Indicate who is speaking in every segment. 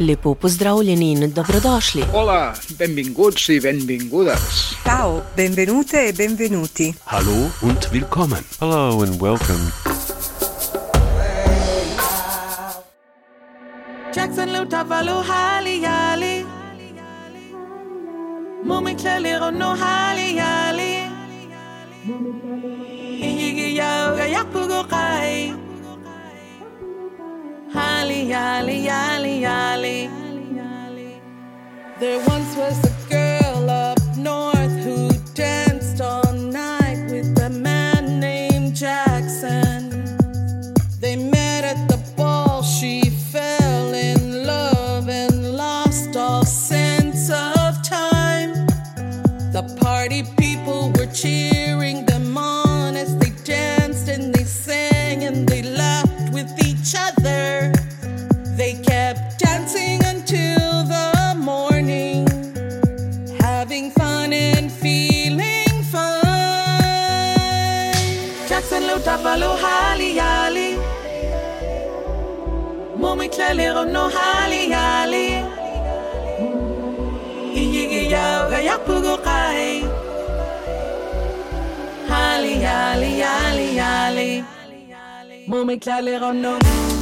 Speaker 1: Lepo pozdravljeni in dobrodošli.
Speaker 2: Hola, benvinguts i benvingudes.
Speaker 3: Ciao, benvenute e benvenuti.
Speaker 4: Hallo und willkommen.
Speaker 5: Hello and welcome.
Speaker 6: Jackson Lutavalu Hali Yali. Mumi Clalero no Hali Yali. Iyigi Yoga Yakugo Kai. Hali Yali Yali Yali. There once was a girl up north who danced Lutavalu Hali Yali. Mommy Clalero no Hali Yali. Iyigi Yoga Yapugo Kai. Hali Yali Yali Yali. Mommy Clalero no. Mommy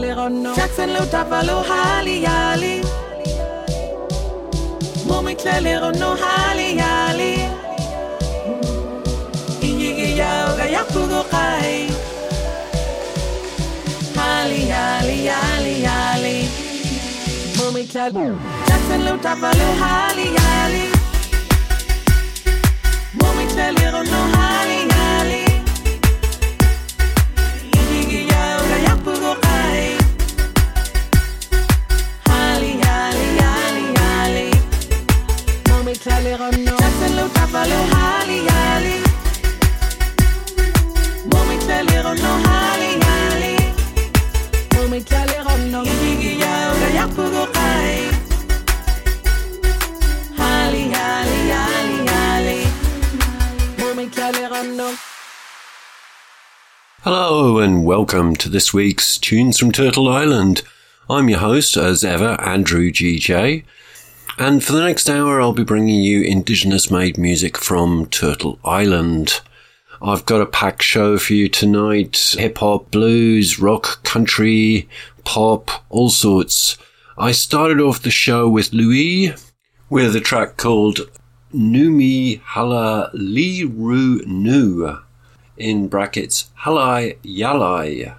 Speaker 6: Clalero no. Jackson Lutavalu Hali Yali. Mommy Clalero oh no Hali Yali. Iyigi Yoga Yapugo Kai. Hali Yali Yali Yali. Mommy Clalero. Jackson Lutavalu Hali Yali. Mommy Clalero oh no Hali Yali. Mommy Clalero no. Jackson Lutavalu Hali Yali. Mommy Clalero no Hali Yali. Mommy Clalero no. Iyigi Yoga Yapugo Kai. Hali. Mommy Clalero no.
Speaker 5: Hello and welcome to this week's Tunes from Turtle Island. I'm your host, as ever, Andrew GJ. And for the next hour, I'll be bringing you Indigenous made music from Turtle Island. I've got a packed show for you tonight hip hop, blues, rock, country, pop, all sorts. I started off the show with Looee with a track called Numi Hala Li Ru Nu in brackets Halai Yalai.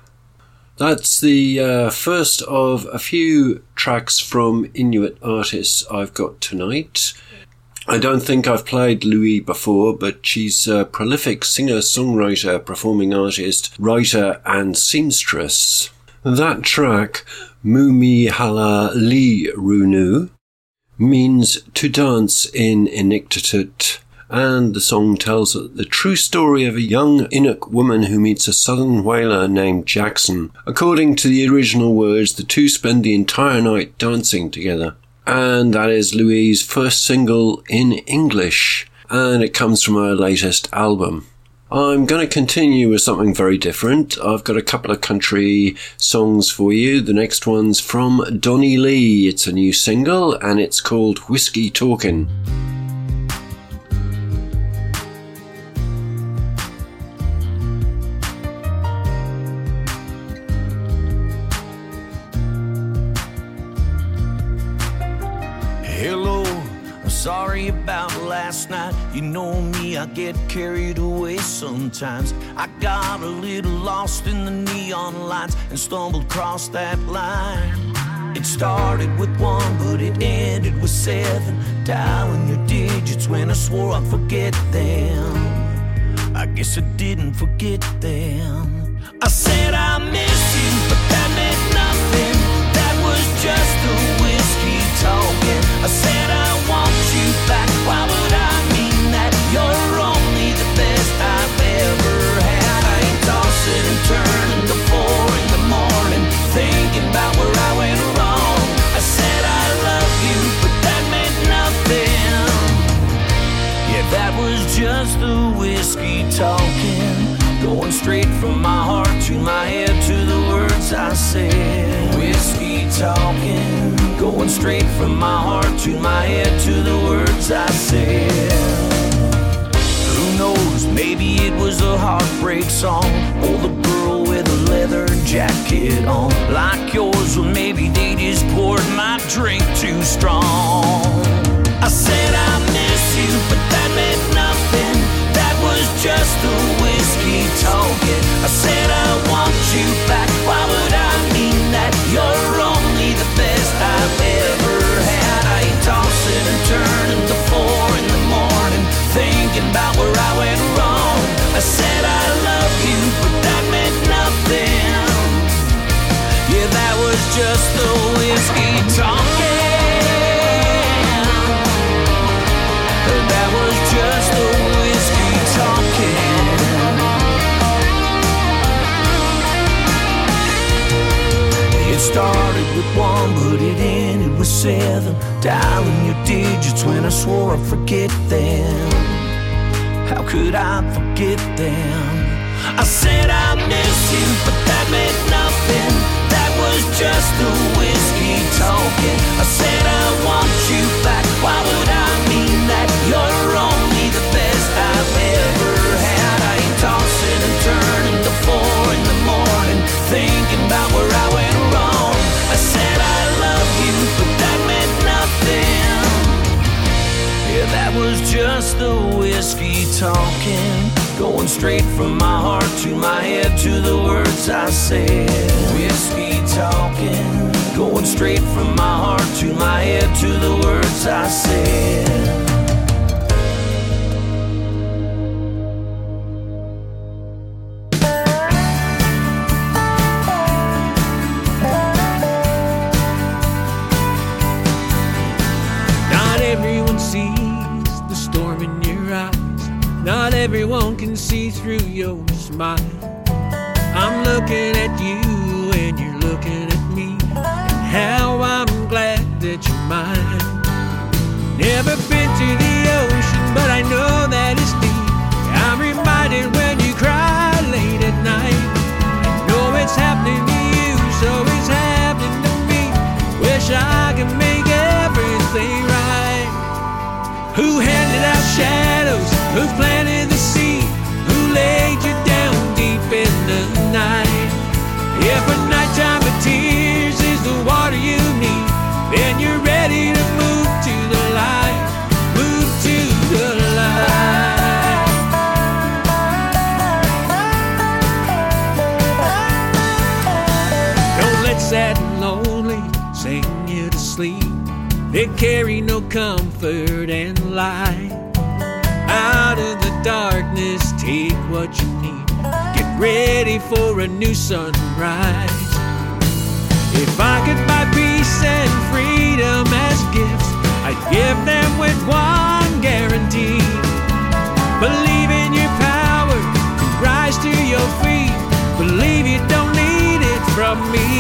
Speaker 5: That's the uh, first of a few tracks from Inuit artists I've got tonight. I don't think I've played Looee before, but she's a prolific singer, songwriter, performing artist, writer, and seamstress. That track, Mumi Hala Li Runu, means to dance in Inuktitut, and the song tells the true story of a young Inuk woman who meets a southern whaler named Jackson. According to the original words, the two spend the entire night dancing together. And that is Looee's first single in English, and it comes from her latest album. I'm going to continue with something very different. I've got a couple of country songs for you. The next one's from Donny Lee. It's a new single and it's called Whiskey Talkin'.
Speaker 7: About last night. You know me, I get carried away sometimes. I got a little lost in the neon lights and stumbled across that line. It started with one, but it ended with seven. Dialing your digits when I swore I'd forget them. I guess I didn't forget them. I said I miss you, but that meant nothing. That was just the straight from my heart to my head to the words I said. Whiskey talking. Going straight from my heart to my head to the words I said. Who knows, maybe it was a heartbreak song. Or the girl with a leather jacket on. Like yours, or maybe they just poured my drink too strong. I said I miss you, but that meant nothing. That was just the talking. I said I want you back. Started with one, but it ended with seven. Dialing your digits when I swore I'd forget them. How could I forget them? I said I miss you, but that meant nothing. That was just the whiskey talking. I said I want you
Speaker 8: ready for a new sunrise. If I could buy peace and freedom as gifts, I'd give them with one guarantee. Believe in your power, rise to your feet. Believe you don't need it from me.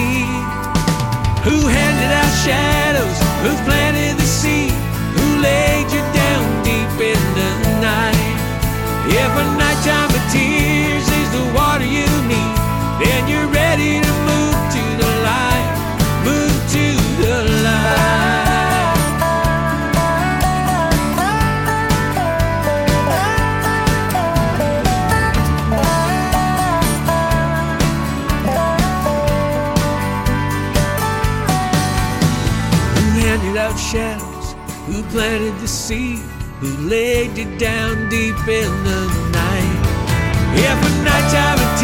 Speaker 8: Who handed out shadows? Who planted the seed? Who laid you down deep in the night? If a nighttime of
Speaker 9: laid it down deep in the night? If a nighttime of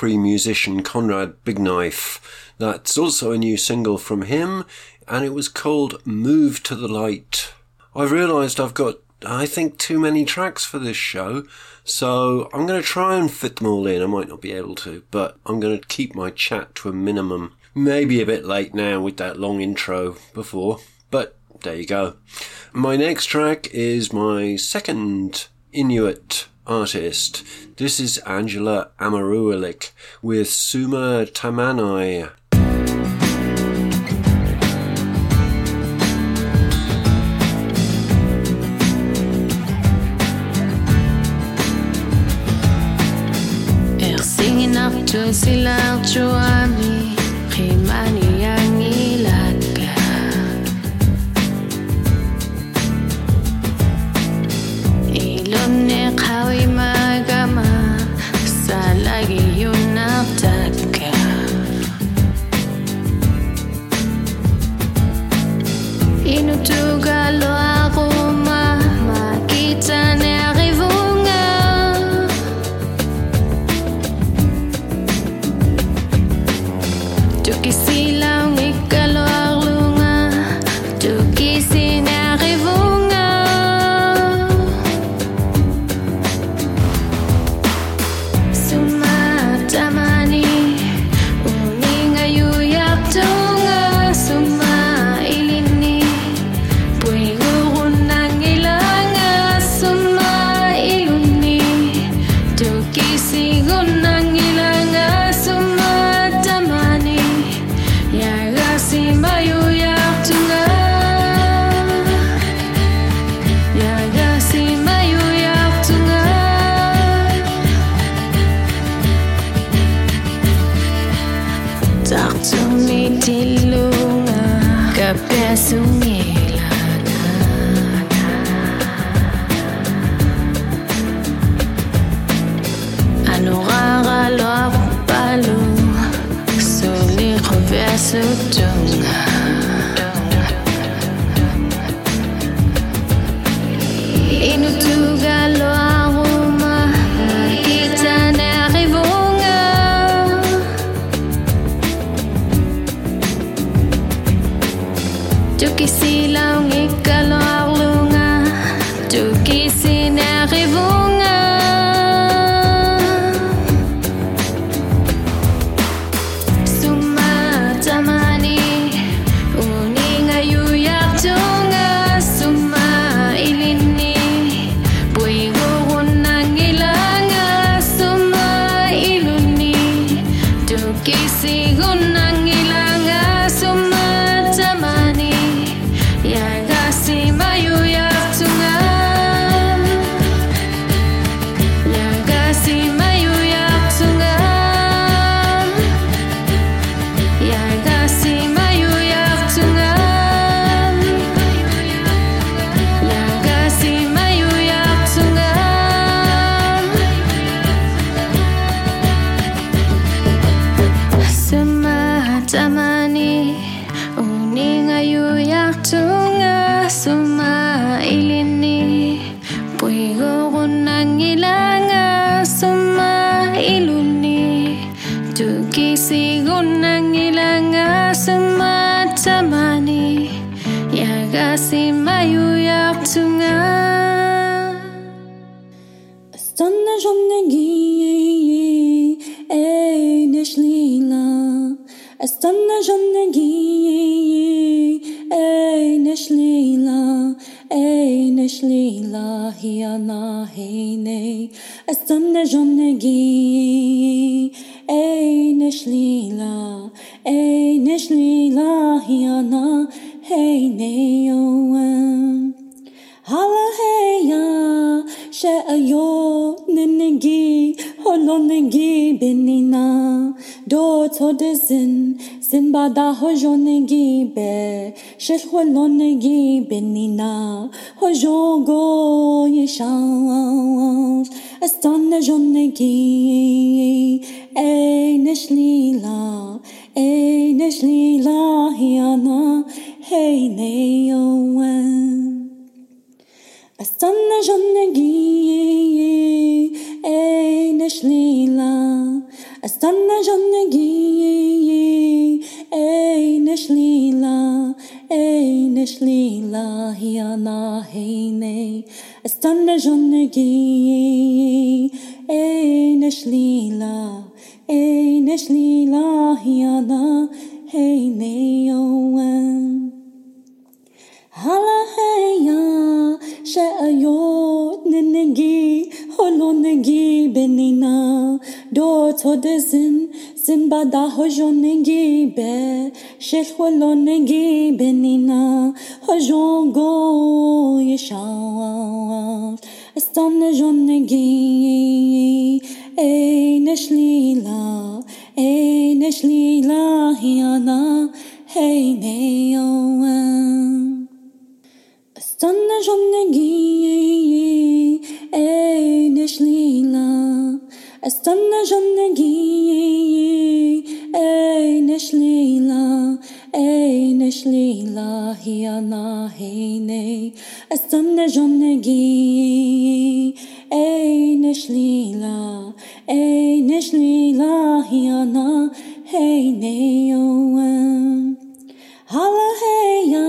Speaker 5: Cree musician Conrad Bigknife. That's also a new single from him, and it was called Move to the Light. I've realised I've got, I think, too many tracks for this show, so I'm going to try and fit them all in. I might not be able to, but I'm going to keep my chat to a minimum. Maybe a bit late now with that long intro before, but there you go. My next track is my second Inuit artist. This is Angela Amarualik with Summa Tamaani.
Speaker 10: Er Kapesungilana
Speaker 11: Stanna jonnegi ey neşlila Stanna jonnegi ey neşlila ey neşlila hiana heine Astana jonegi Eine shlila Eine shlila hiana heine yoem Hala heya she'ayo Holonengi Holonengi benina. Do todezin Sinbada hojonengi be. Şeş holonengi benina. Hojongo yeşanş Estane jonengi Ey neşlila Ey neşlila hiyana Hey ne yowen Estane jonengi eine shlila Astana jonnegi eine shlila eine shlila hiana heine Astana jonnegi eine shlila eine shlila hiana heine yoen Hala heya she'ayo ninigi kolonegi benina do to todezin zin bada hojonegi be shel kolonegi benina hojongo yeshav estan jonegi eynesh lila eynesh lila hiana hey neoen estan jonegi Astana jonnegi eine shlila eine shlila hiana heine Astana jonnegi eine shlila eine shlila hiana heine yoem Hala heya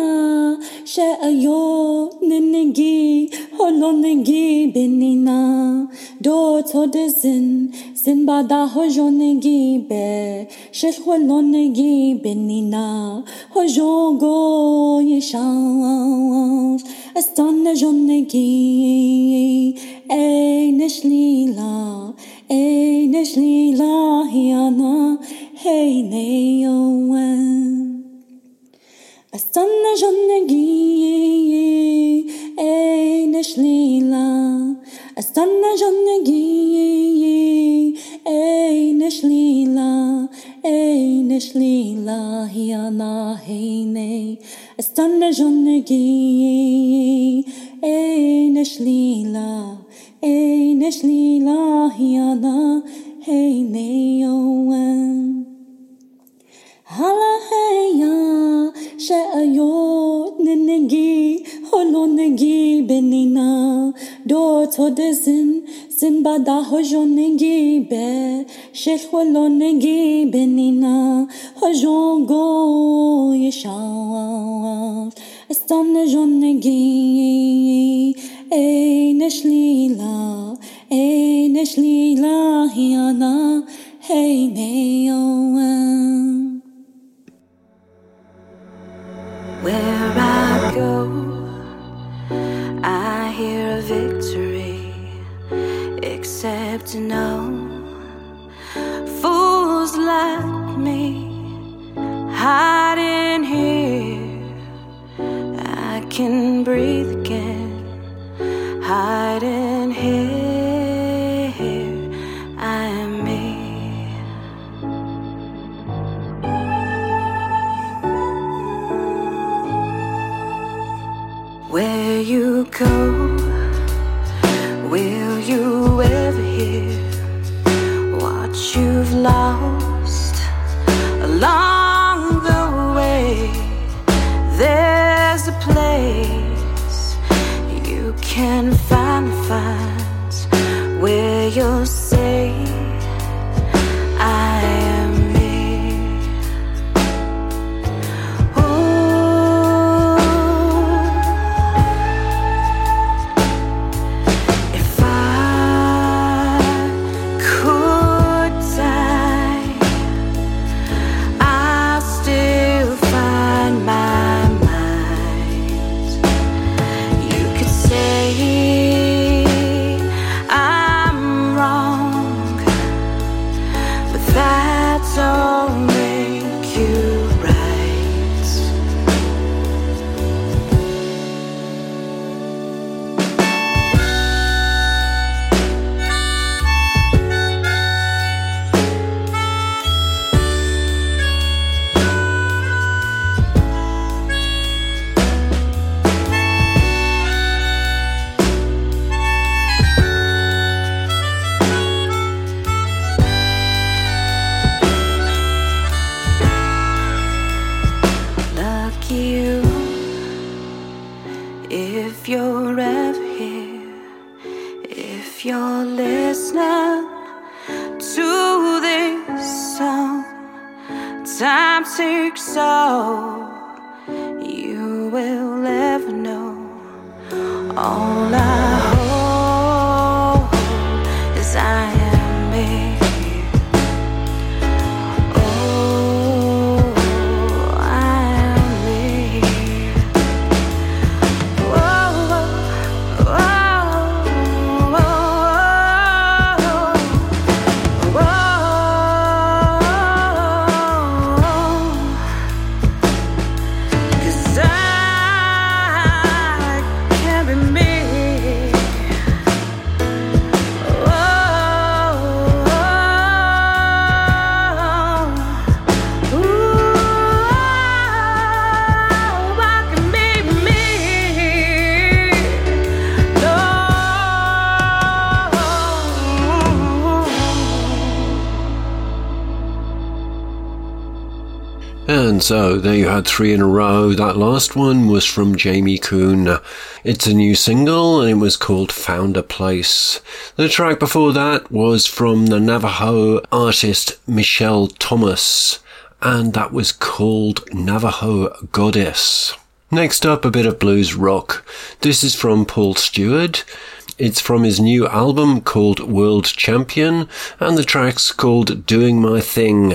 Speaker 11: she'ayo ninigi holonigi benina do Dotodizin, Sinbada hojonegibe, Sheshwalonegibe nina, Hojogo yeshash, Astanajonegi, Einish lila, Einish lila hiana, Hey neowen. استنى جنگی عینش لیلا hiana hey neyoen Astana jonnegi eine shlila Astana jonnegi eine shlila eine shlila hiana heine Astana jonnegi eine shlila
Speaker 12: הלהיה שעיות ננגי הולו נגי בנינה דות הוד זן זן בדה הוז'ו נגי בשל הולו נגי בנינה הוז'ו גו ישעת אסתן נז'ו נגי אין שלילה אין שלילה היא ענה היי נאו So
Speaker 5: there you had three in a row. That last one was from Jamie Coon. It's a new single and it was called Found a Place. The track before that was from the Navajo artist Michelle Thomas and that was called Navajo Goddess. Next up, a bit of blues rock. This is from Paul Steward. It's from his new album called World Champion, and the track's called Doing My Thing.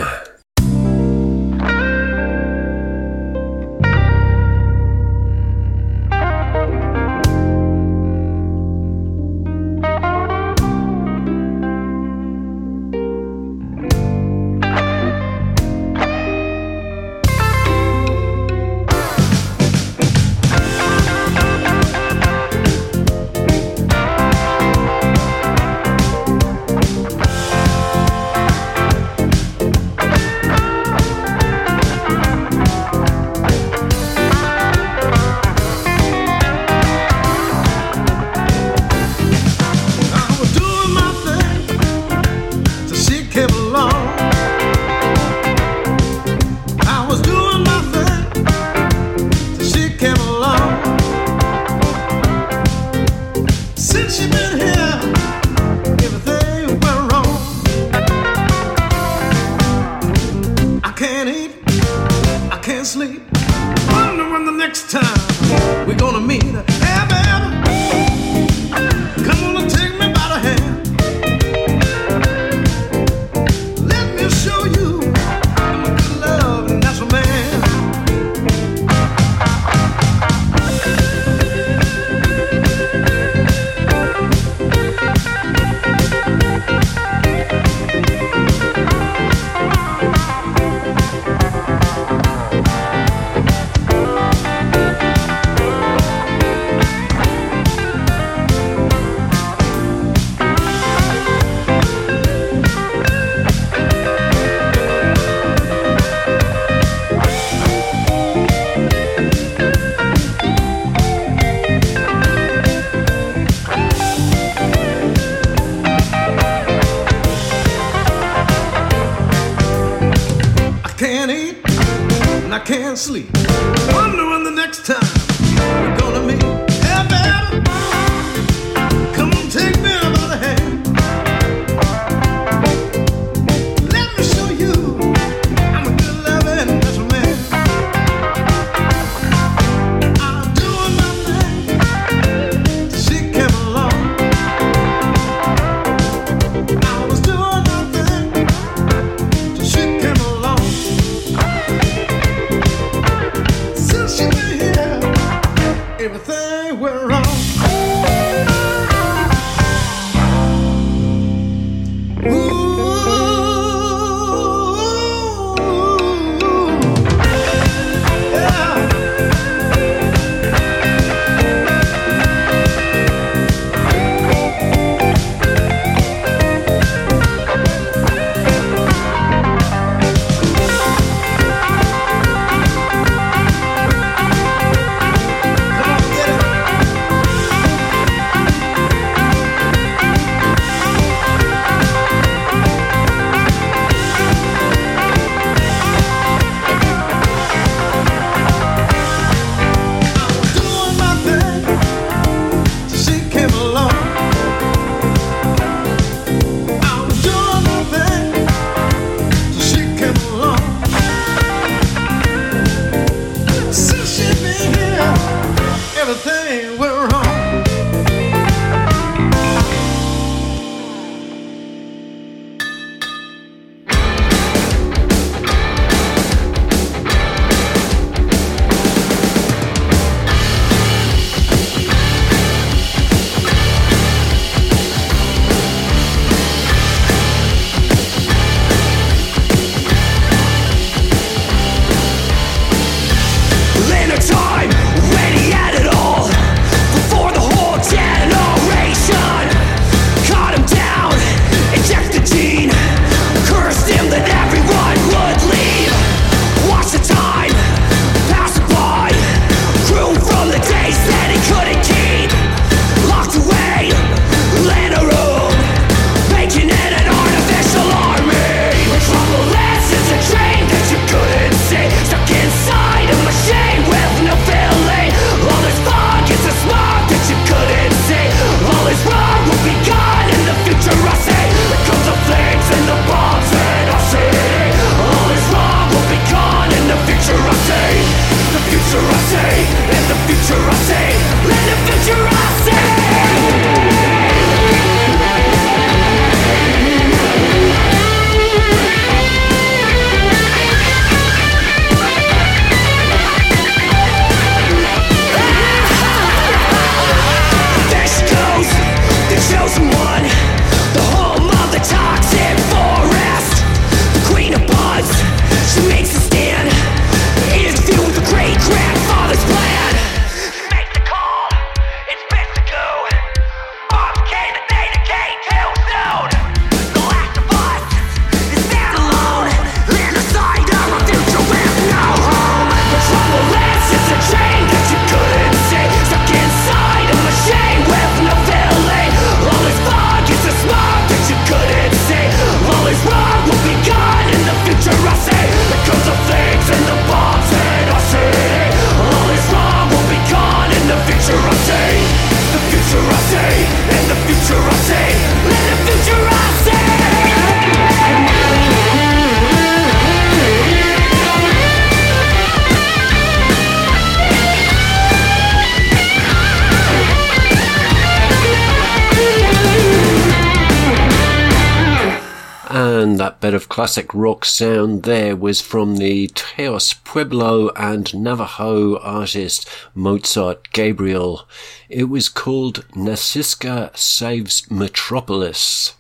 Speaker 5: Classic rock sound there was from the Taos Pueblo and Navajo artist Mozart Gabriel. It was called Nassica Saves Metropolis.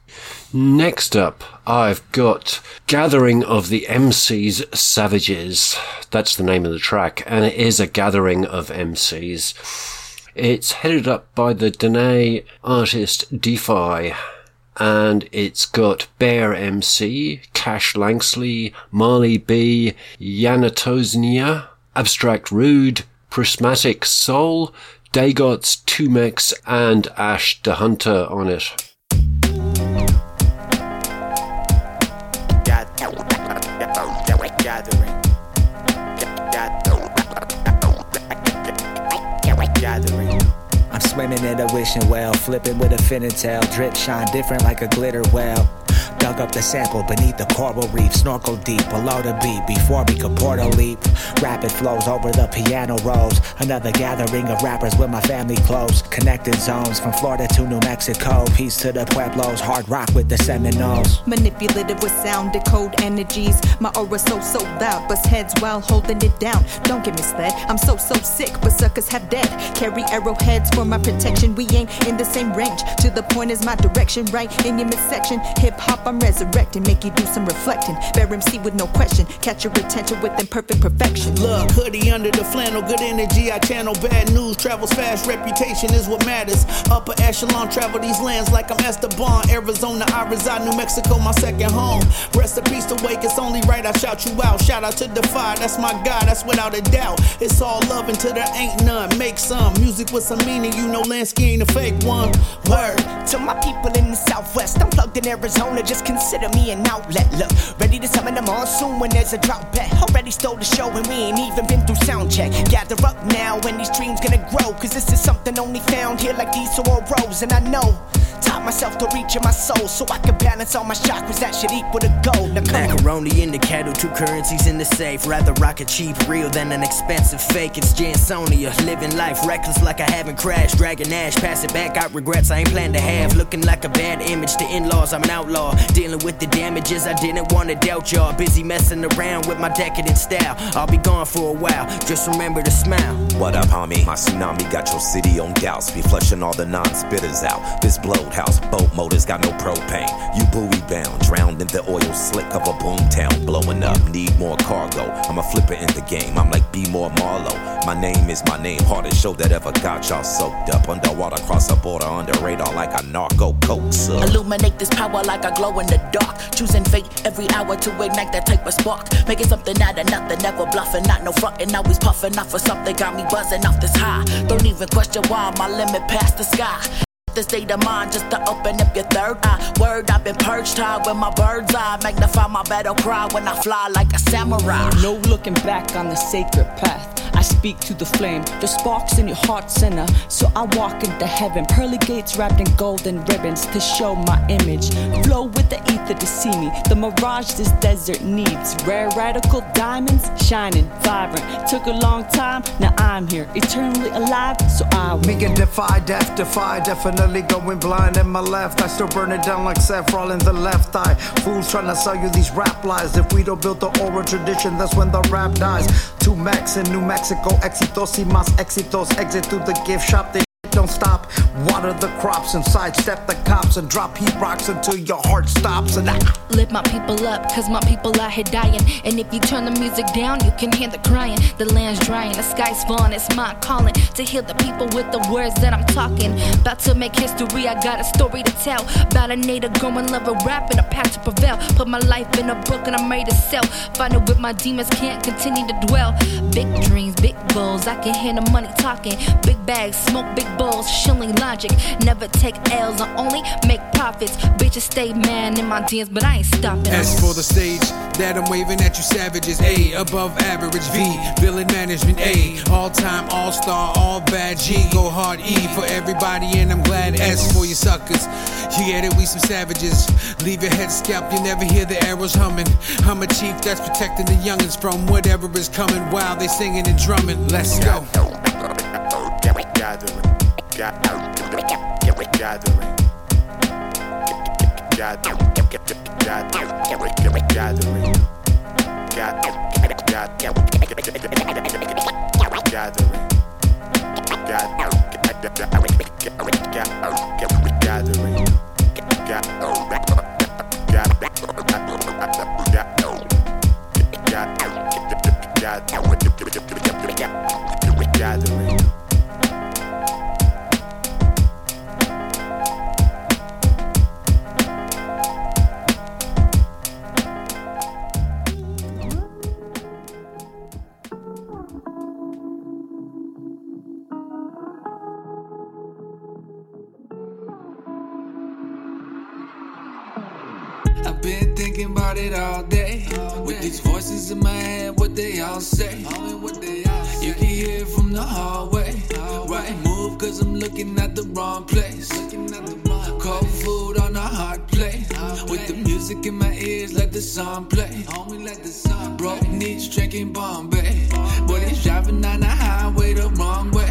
Speaker 5: Next up, I've got Gathering of the MCs Savages. That's the name of the track, and it is a gathering of MCs. It's headed up by the Dene artist Def-i and it's got B3ar MC, Cash Lansky, Marley B, Yanatosnia, AbstractRude, Prismatic Soul, Daygots, 2Mex, and Ash the Hunter on it.
Speaker 13: Swimming in a wishing well, flipping with a fin and tail, drip shine different like a glitter well. Dug up the sample beneath the coral reef, snorkel deep below the beat before we could portal leap. Rapid flows over the piano rolls. Another gathering of rappers with my family close. Connected zones from Florida to New Mexico. Peace to the Pueblos, hard rock with the Seminoles.
Speaker 14: Manipulative with sound, decode energies. My aura so so loud, bust heads while holding it down. Don't get misled, I'm so so sick, but suckers have dead. Carry arrowheads for my protection. We ain't in the same range. To the point is my direction, right in your midsection. Hip hop, I'm resurrecting, make you do some reflecting. B3ar MC with no question, catch your attention with imperfect perfection.
Speaker 15: Look, hoodie under the flannel, good energy. I channel bad news, travels fast, reputation is what matters. Upper echelon, travel these lands like I'm Esteban. Arizona, I reside, New Mexico, my second home. Rest in peace awake, it's only right I shout you out. Shout out to Def-i, that's my guy, that's without a doubt. It's all love until there ain't none. Make some music with some meaning, you know Lansky ain't a fake one. Word.
Speaker 16: To my people in the Southwest, I'm plugged in Arizona, just consider me an outlet. Look, ready to summon the monsoon when there's a drought bet. Already stole the show and we ain't even been through sound check. Gather up now when these dreams gonna grow, cause this is something only found here like these or rose. And I know, taught myself to reach in my soul so I can balance all my chakras, that should equal to gold. Now come on.
Speaker 7: Macaroni in the kettle, two currencies in the safe. Rather rock a cheap real than an expensive fake. It's Jantzonia, living life reckless like I haven't crashed. Dragon Ash, pass it back, got regrets I ain't planned to have. Looking like a bad image to in laws, I'm an outlaw. Dealing with the damages I didn't want to doubt y'all. Busy messing around with my decadent style. I'll be gone for a while, just remember to smile.
Speaker 17: What up, homie? My tsunami got your city on douse. Be flushing all the non-spitters out. This blowed house, boat motors got no propane. You buoy bound, drowned in the oil slick of a boomtown. Blowing up, need more cargo. I'm a flipper in the game. I'm like B more Marlowe. My name is my name. Hardest show that ever got y'all soaked up. Underwater, cross the border, under radar like a narco coke suck.
Speaker 18: Illuminate this power like I glow in the dark. Choosing fate every hour to ignite that type of spark. Making something out of nothing, never bluffing, not no frontin'. Always puffing off for something, got me buzzing off this high. Don't even question why my limit past the sky. The state of mind just to open up your third eye. Word, I've been perched high with my bird's eye. Magnify my battle cry when I fly like a samurai.
Speaker 19: No looking back on the sacred path. Speak to the flame, the sparks in your heart center. So I walk into heaven, pearly gates wrapped in golden ribbons to show my image. Flow with the ether to see me, the mirage this desert needs. Rare radical diamonds, shining, vibrant. Took a long time, now I'm here, eternally alive. So I will.
Speaker 20: Me and Def-i, death defy, definitely going blind in my left. I still burn it down like saffron in the left eye. Fools trying to sell you these rap lies. If we don't build the oral tradition, that's when the rap dies. 2Mex in New Mexico, exitos y más exitos. Exit through the gift shop, they don't stop. Water the crops and sidestep the cops and drop heat rocks until your heart stops. And I
Speaker 21: Lift my people up, cause my people out here dying. And if you turn the music down, you can hear the crying. The land's drying, the sky's falling, it's my calling to heal the people with the words that I'm talking. About to make history, I got a story to tell. About a native growing love of rap and a path to prevail. Put my life in a book and I'm ready to sell. Find it with my demons, can't continue to dwell. Big dreams, big goals, I can hear the money talking. Big bags, smoke big bowls, shilling logic. Never take L's, I only make profits. Bitches stay man in my DMs, but I ain't stopping.
Speaker 22: S for the stage that I'm waving at you savages. A above average. V villain management. A all time all star, all bad. G go hard. E for everybody, and I'm glad. S for you suckers. You get it, we some savages. Leave your head scalped, you never hear the arrows humming. I'm a chief that's protecting the youngins from whatever is coming while they singing and drumming. Let's go.
Speaker 23: Gathering, gathering, gathering.
Speaker 9: I've ears, let the song play. Broke needs drinking Bombay. But he's driving down the highway the wrong way.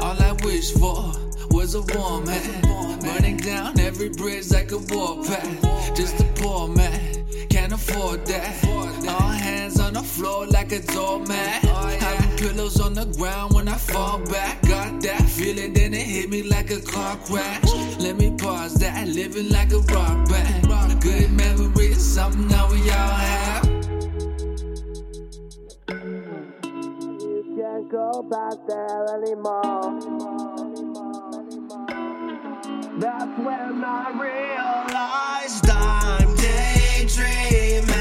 Speaker 9: All I wish for was a warm hand. Burning down every bridge like a warpath. Just a poor man, can't afford that. All hands on the floor like a doormat. Having pillows on the ground when I fall back. Got that feeling, then it hit me like a car crash. Let me pause that, living like a rock band. Good memory is something that we all have.
Speaker 24: Can't go back there anymore. That's when I realized I'm daydreaming.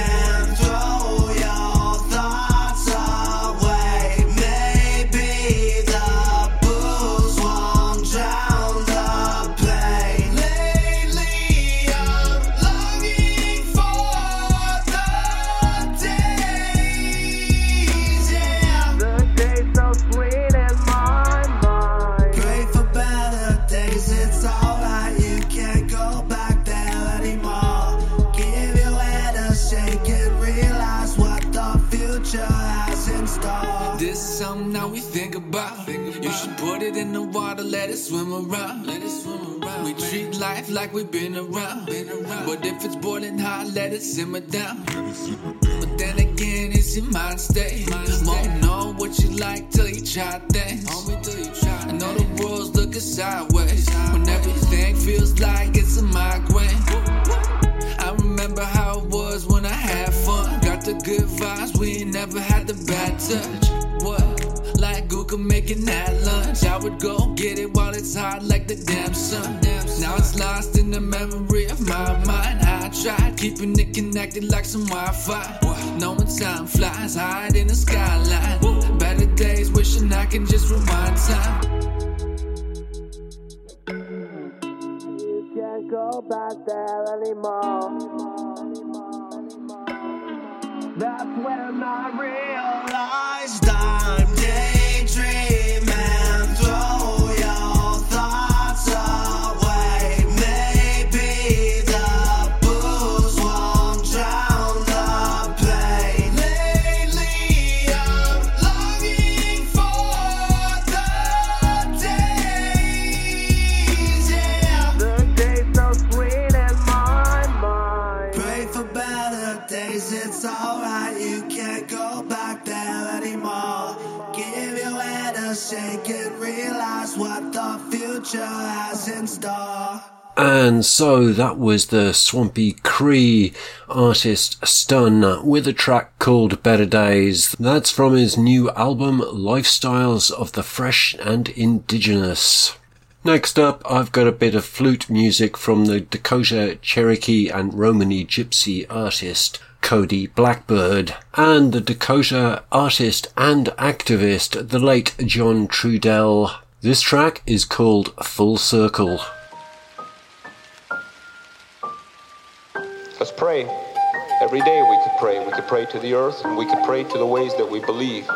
Speaker 9: Like we've been around. But if it's boiling hot, let it simmer down. Keeping it connected like some Wi Fi. Knowing time flies, hide in the skyline. Better days, wishing I can just rewind time.
Speaker 24: Days. It's alright. You can't go back there anymore. Give your head a shake and realize what the future has in store.
Speaker 5: And so that was the Swampy Cree artist Stun with a track called Better Dayz. That's from his new album Lifestyles of the Fresh and Indigenous. Next up, I've got a bit of flute music from the Dakota Cherokee and Romany Gypsy artist Cody Blackbird and the Dakota artist and activist, the late John Trudell. This track is called Full Circle.
Speaker 25: Let's pray. Every day we could pray. We could pray to the earth and we could pray to the ways that we believe.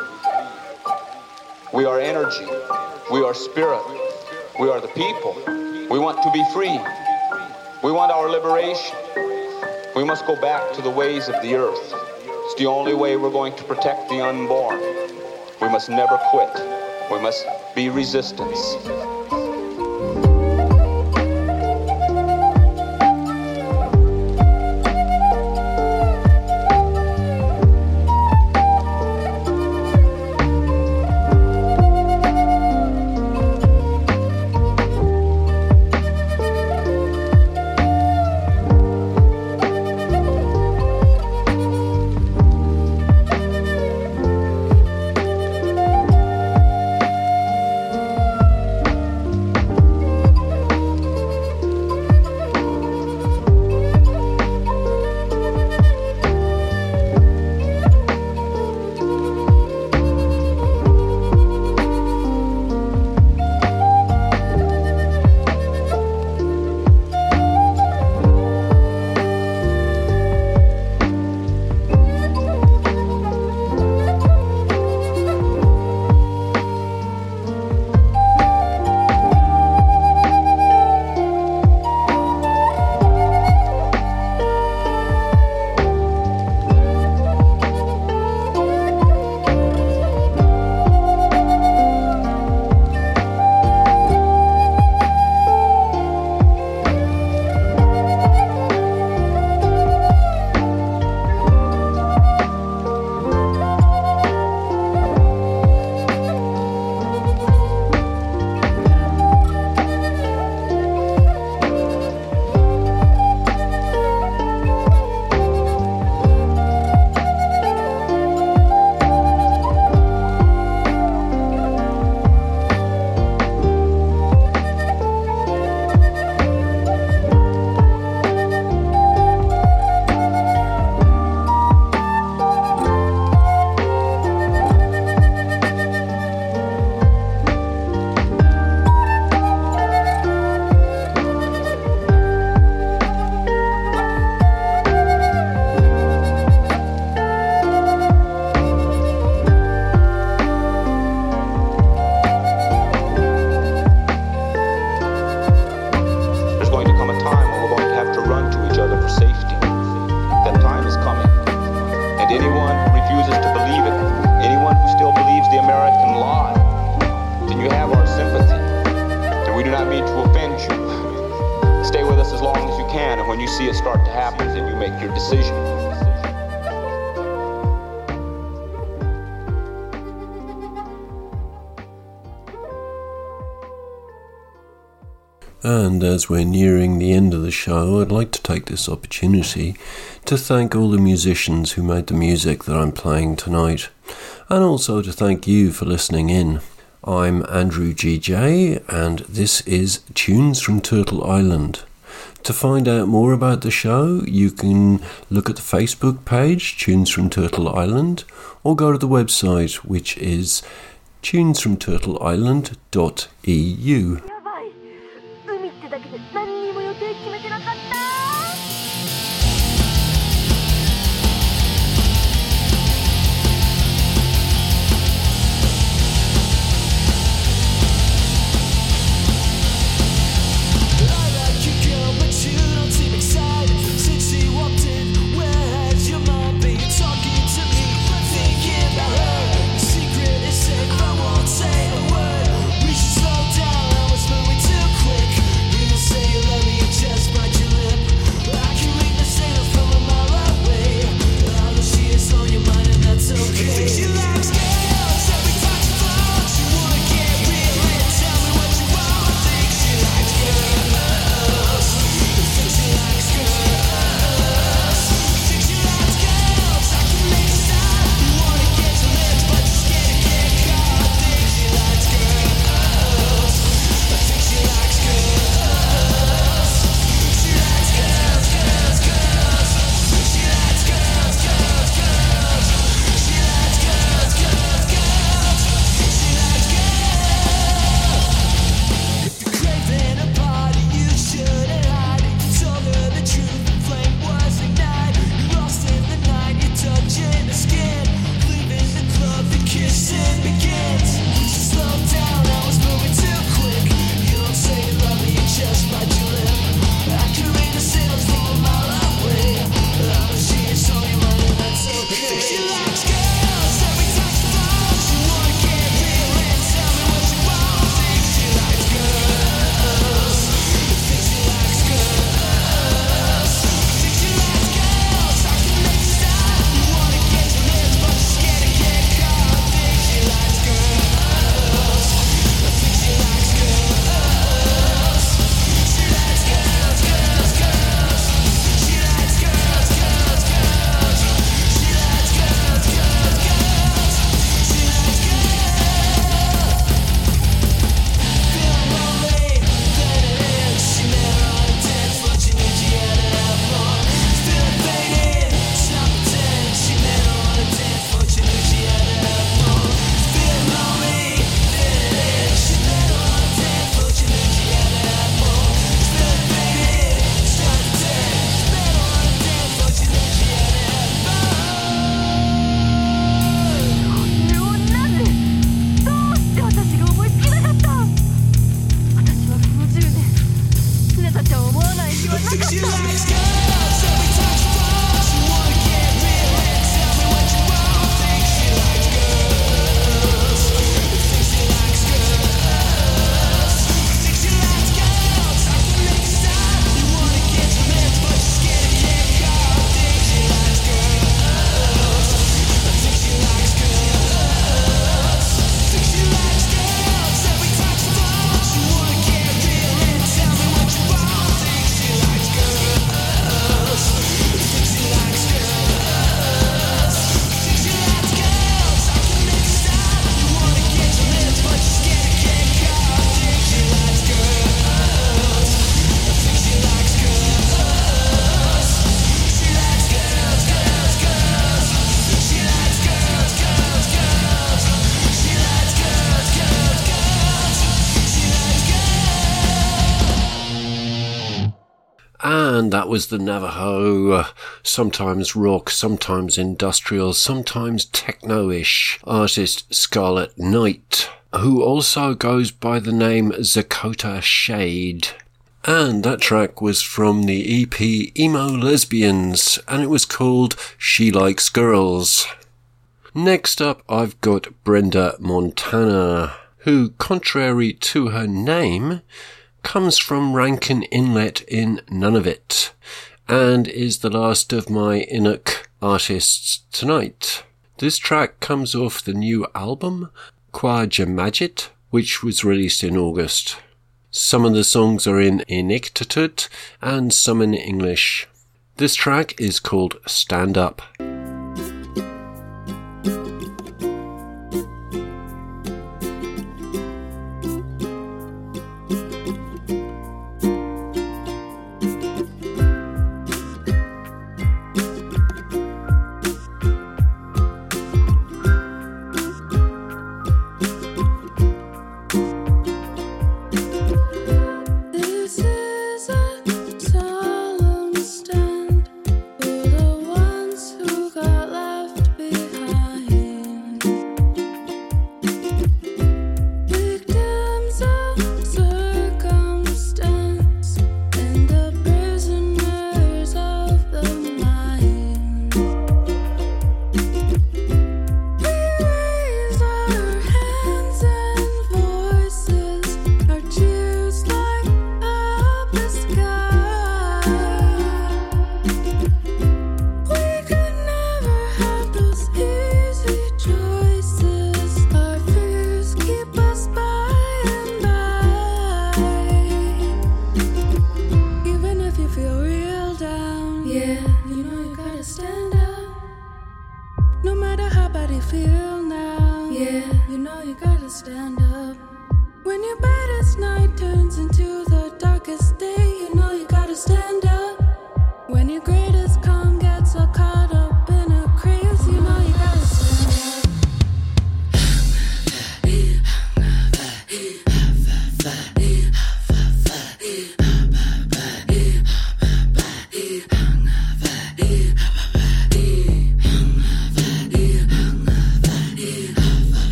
Speaker 25: We are energy. We are spirit. We are the people. We want to be free. We want our liberation. We must go back to the ways of the earth. It's the only way we're going to protect the unborn. We must never quit. We must be resistance. Start to happen, then you make your decision.
Speaker 5: And as we're nearing the end of the show, I'd like to take this opportunity to thank all the musicians who made the music that I'm playing tonight, and also to thank you for listening in. I'm Andrew GJ, and this is Tunes from Turtle Island. To find out more about the show, you can look at the Facebook page, Tunes from Turtle Island, or go to the website, which is tunesfromturtleisland.eu. was the Navajo, uh, sometimes rock, sometimes industrial, sometimes techno-ish artist Scarlet Night, who also goes by the name Zakota Shade. And that track was from the EP Emo Lesbians, and it was called She Likes Girls. Next up, I've got Brenda Montana, who, contrary to her name,
Speaker 26: comes from Rankin Inlet in Nunavut and is the last of my Inuk artists tonight. This track comes off the new album, Kwaja which was released in August. Some of the songs are in Inuktitut and some in English. This track is called Stand Up.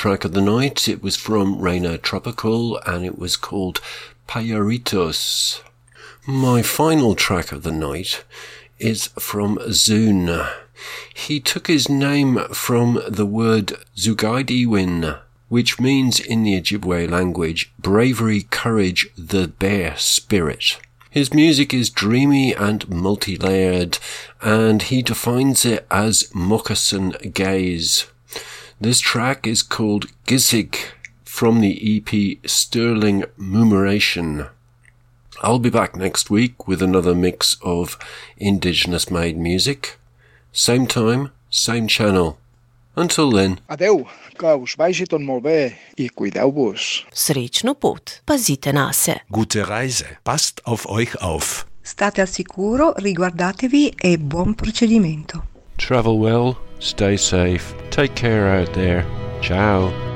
Speaker 5: Track of the night. It was from Reyna Tropical and it was called Pajaritos. My final track of the night is from Zoon. He took his name from the word Zoongide'ewin, which means in the Ojibwe language bravery, courage, the bear spirit. His music is dreamy and multi-layered, and he defines it as moccasin gaze. This track is called Giizhig from the EP Sterling Murmuration. I'll be back next week with another mix of indigenous made music. Same time, same channel. Until then.
Speaker 27: Adeu, que us vagi tot molt bé i cuideu-vos.
Speaker 28: Srečno pot, pazite na se.
Speaker 4: Gute Reise. Passt auf euch auf.
Speaker 3: State al sicuro, riguardatevi e buon procedimento.
Speaker 4: Travel well, stay safe, take care out there. Ciao.